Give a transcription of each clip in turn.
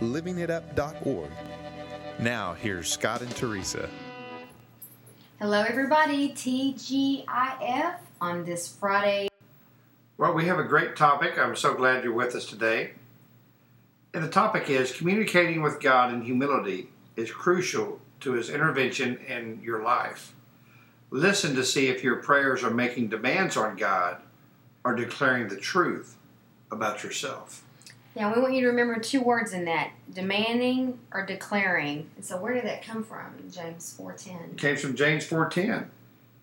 livingitup.org. Now, here's Scott and Teresa. Hello, everybody. TGIF on this Friday. Well, we have a great topic. I'm so glad you're with us today. And the topic is communicating with God in humility is crucial to his intervention in your life. Listen to see if your prayers are making demands on God or declaring the truth about yourself. Now, we want you to remember two words in that demanding or declaring. And so, where did that come from? James 4.10. It came from James 4:10.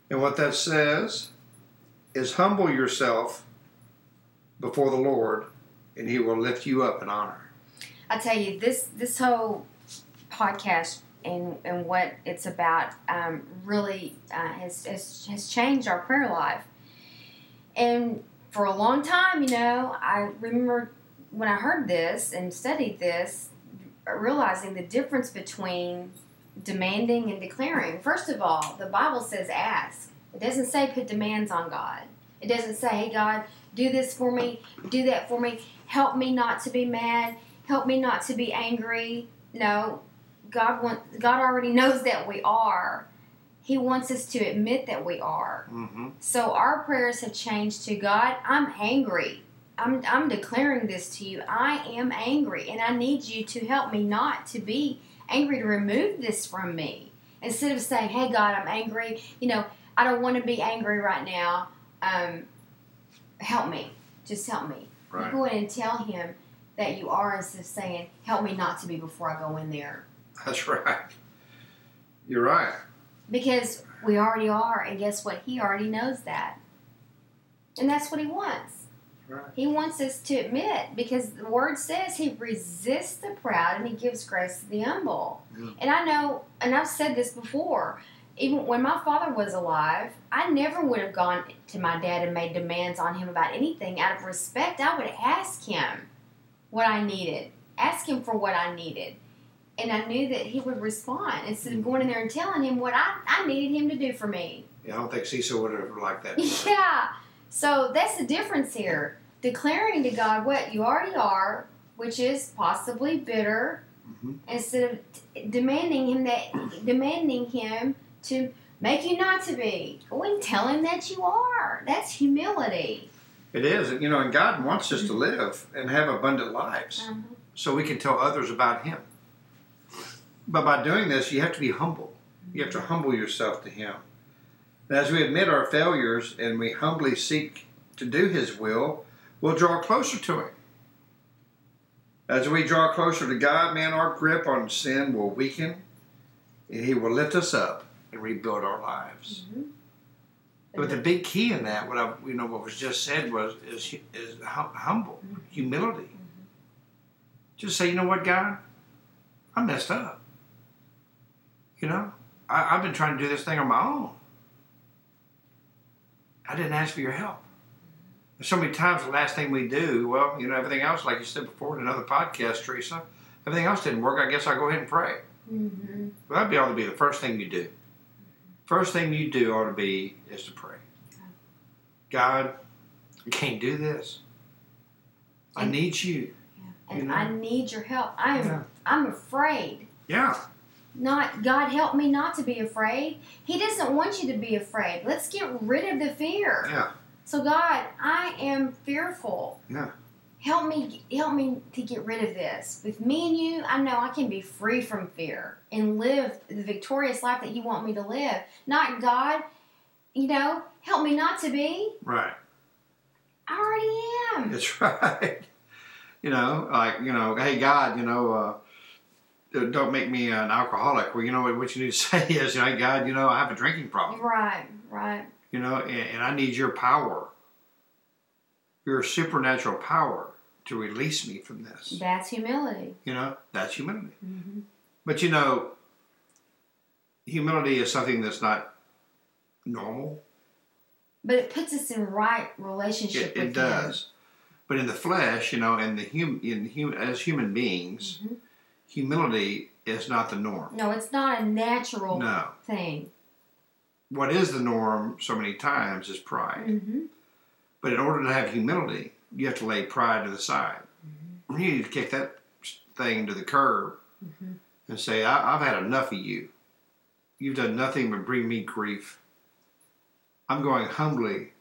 And what that says is humble yourself before the Lord and he will lift you up in honor. I tell you, this this whole podcast and, and what it's about um, really uh, has, has has changed our prayer life. And for a long time, you know, I remember when I heard this and studied this, realizing the difference between demanding and declaring. First of all, the Bible says ask. It doesn't say put demands on God. It doesn't say, hey, God, do this for me, do that for me, help me not to be mad, help me not to be angry. No, God want, God already knows that we are. He wants us to admit that we are. Mm-hmm. So our prayers have changed to God, I'm angry. I'm, I'm declaring this to you. I am angry, and I need you to help me not to be angry, to remove this from me. Instead of saying, hey, God, I'm angry, you know, I don't want to be angry right now. Um, help me. Just help me. Right. You go in and tell him that you are instead of saying, help me not to be before I go in there. That's right. You're right. Because we already are, and guess what? He already knows that. And that's what he wants. Right. He wants us to admit because the word says he resists the proud and he gives grace to the humble. Yeah. And I know, and I've said this before, even when my father was alive, I never would have gone to my dad and made demands on him about anything. Out of respect, I would ask him what I needed, ask him for what I needed. And I knew that he would respond instead of going in there and telling him what I, I needed him to do for me. Yeah, I don't think Cecil would have liked that. Yeah. So that's the difference here. Declaring to God what you already are, which is possibly bitter, Mhm. instead of t- demanding him that demanding him to make you not to be. Go and tell him that you are. That's humility. It is. You know, and God wants us to live and have abundant lives Mhm. so we can tell others about Him. But by doing this, you have to be humble. You have to humble yourself to Him. And as we admit our failures and we humbly seek to do His will, we'll draw closer to Him. As we draw closer to God, man, our grip on sin will weaken and He will lift us up and rebuild our lives. Mhm. But the big key in that, what I, you know, what was just said was is is hum- humble, humility. Just say, you know what, God, I messed up. You know, I, I've been trying to do this thing on my own. I didn't ask for your help. There's so many times the last thing we do, well, you know, everything else, like you said before in another podcast, Teresa, everything else didn't work. I guess I'll go ahead and pray. Mhm. Well, that'd be ought to be the first thing you do. First thing you do ought to be is to pray. God, I can't do this. I need you. And You know? I need your help. I am Yeah. I'm afraid. Yeah. Not God help me not to be afraid. He doesn't want you to be afraid. Let's get rid of the fear. Yeah. So God, I am fearful. Yeah. Help me help me to get rid of this. With me and you, I know I can be free from fear and live the victorious life that you want me to live. Not God, you know, help me not to be. Right. I already am. That's right. You know, like, you know, hey, God, you know, uh, don't make me an alcoholic. Well, you know what, what you need to say is, hey, God, you know, I have a drinking problem. Right, right. You know, and, and I need your power, your supernatural power to release me from this. That's humility. You know, that's humility. hmm But you know, humility is something that's not normal. But it puts us in right relationship It, with it does. But in the flesh, you know, and the hum, in hum, as human beings, Mhm. Humility is not the norm. No, it's not a natural No. thing. What is the norm so many times is pride. hmm But in order to have humility, you have to lay pride to the side. You need to kick that thing to the curb Mhm. and say, I, I've had enough of you. You've done nothing but bring me grief. I'm going humbly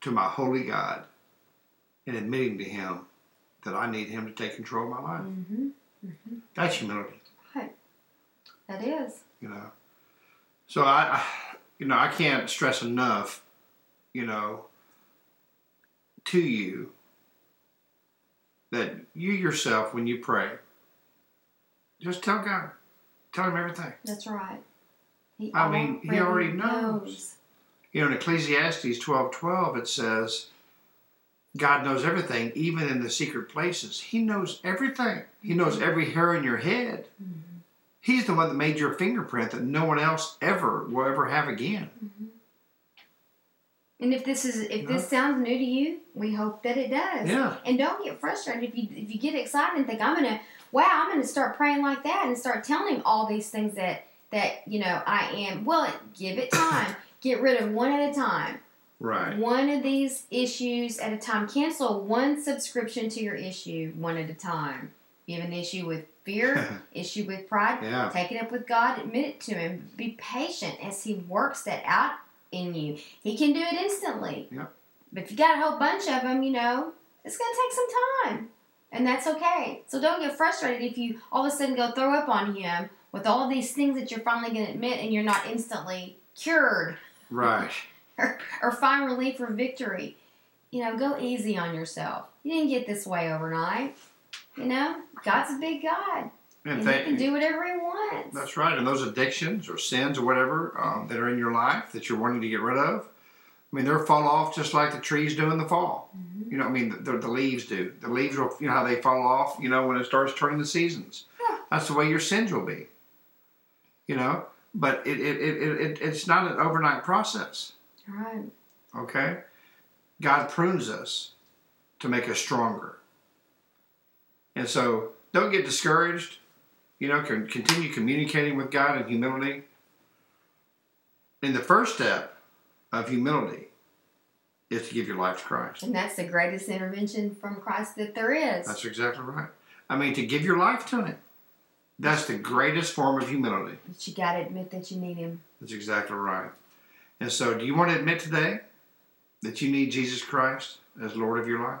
to my holy God and admitting to Him that I need Him to take control of my life. That's humility, Right. That is. you know. So I, I, you know, I can't stress enough, you know, to you that you yourself, when you pray, just tell God, tell Him everything. That's right. He I mean, he already knows. knows. You know, in Ecclesiastes twelve twelve, it says, God knows everything, even in the secret places. He knows everything. He knows every hair in your head. Mm-hmm. He's the one that made your fingerprint that no one else ever will ever have again. Mm-hmm. And if this is if Yeah. this sounds new to you, we hope that it does. Yeah. And don't get frustrated if you if you get excited and think I'm gonna wow I'm gonna start praying like that and start telling him all these things that that you know I am. Well, give it time. get rid of one at a time. Right. One of these issues at a time. Cancel one subscription to your issue one at a time. You have an issue with fear, issue with pride. Yeah. Take it up with God. Admit it to Him. Be patient as He works that out in you. He can do it instantly. Yeah. But if you got a whole bunch of them, you know, it's going to take some time. And that's okay. So don't get frustrated if you all of a sudden go throw up on Him with all these things that you're finally going to admit and you're not instantly cured Right. or find relief or victory. You know, go easy on yourself. You didn't get this way overnight. You know, God's a big God. And And, thank He can do whatever He wants. That's right. And those addictions or sins or whatever um, that are in your life that you're wanting to get rid of, I mean, they'll fall off just like the trees do in the fall. Mm-hmm. You know, I mean, the, the leaves do. The leaves will, you know, how they fall off, you know, when it starts turning the seasons. Yeah. That's the way your sins will be. You know, but it, it, it, it it's not an overnight process. Right. Okay? God prunes us to make us stronger. And so don't get discouraged. You know, continue communicating with God in humility. And the first step of humility is to give your life to Christ. And that's the greatest intervention from Christ that there is. That's exactly right. I mean, to give your life to Him. That's the greatest form of humility. But you got to admit that you need Him. That's exactly right. And so, do you want to admit today that you need Jesus Christ as Lord of your life?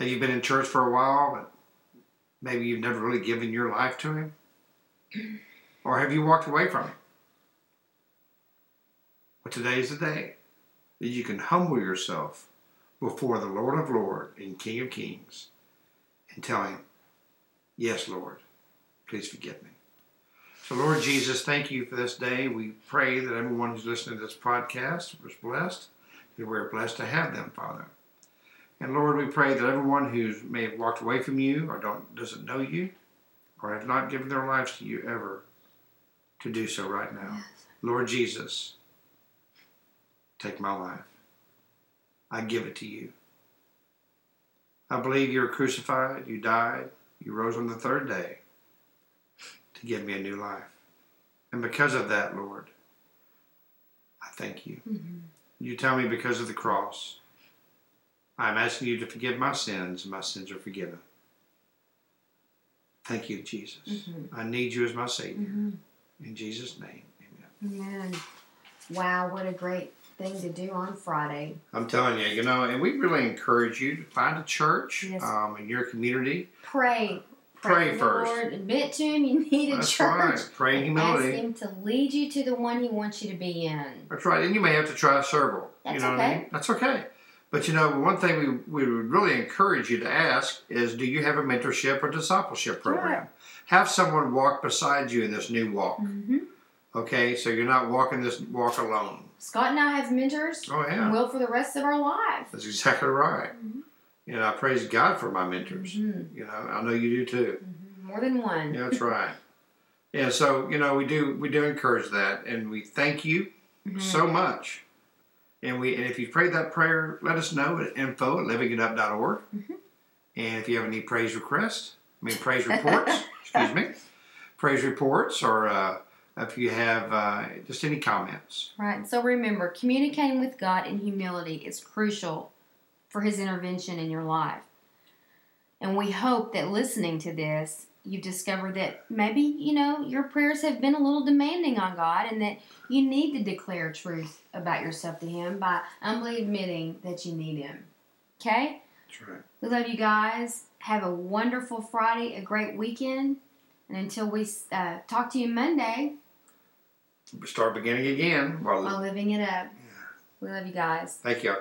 Have you been in church for a while, but maybe you've never really given your life to Him? Or have you walked away from Him? Well, today is the day that you can humble yourself before the Lord of Lords and King of Kings and tell Him, Yes, Lord, please forgive me. So, Lord Jesus, thank you for this day. We pray that everyone who's listening to this podcast was blessed, that we're blessed to have them, Father. And Lord, we pray that everyone who may have walked away from you or don't doesn't know you or have not given their lives to you ever to do so right now. Lord Jesus, take my life. I give it to you. I believe you were crucified, you died, you rose on the third day to give me a new life. And because of that, Lord, I thank you. You tell me because of the cross, I'm asking you to forgive my sins, and my sins are forgiven. Thank you, Jesus. Mhm. I need you as my Savior. Mhm. In Jesus' name, amen. Amen. Wow, what a great thing to do on Friday. I'm telling you, you know, and we really encourage you to find a church Yes. um, in your community. Pray. Pray the first. Lord. Admit to Him you need a That's church. right. Pray and Ask. Him to lead you to the one He wants you to be in. That's right. And you may have to try several. you That's know what I okay. mean? That's okay. But you know, one thing we, we would really encourage you to ask is do you have a mentorship or discipleship program? Right. Have someone walk beside you in this new walk. Mm-hmm. Okay, so you're not walking this walk alone. Scott and I have mentors. Oh, yeah. and will for the rest of our lives. That's exactly right. And I praise God for my mentors. Mhm. You know, I know you do too. Mhm. More than one. Yeah, that's right. Yeah, so you know we do we do encourage that, and we thank you Mhm. so much. And we and if you prayed that prayer, let us know at info at livingitup.org. Mhm. And if you have any praise requests, I mean praise reports, excuse me, praise reports, or uh, if you have uh, just any comments. Right. So remember, communicating with God in humility is crucial for His intervention in your life. And we hope that listening to this, you've discovered that maybe, you know, your prayers have been a little demanding on God and that you need to declare truth about yourself to Him by humbly admitting that you need Him. Okay? Right. We love you guys. Have a wonderful Friday, a great weekend. And until we uh, talk to you Monday, We start beginning again. While, while living it up, Yeah. we love you guys. thank you.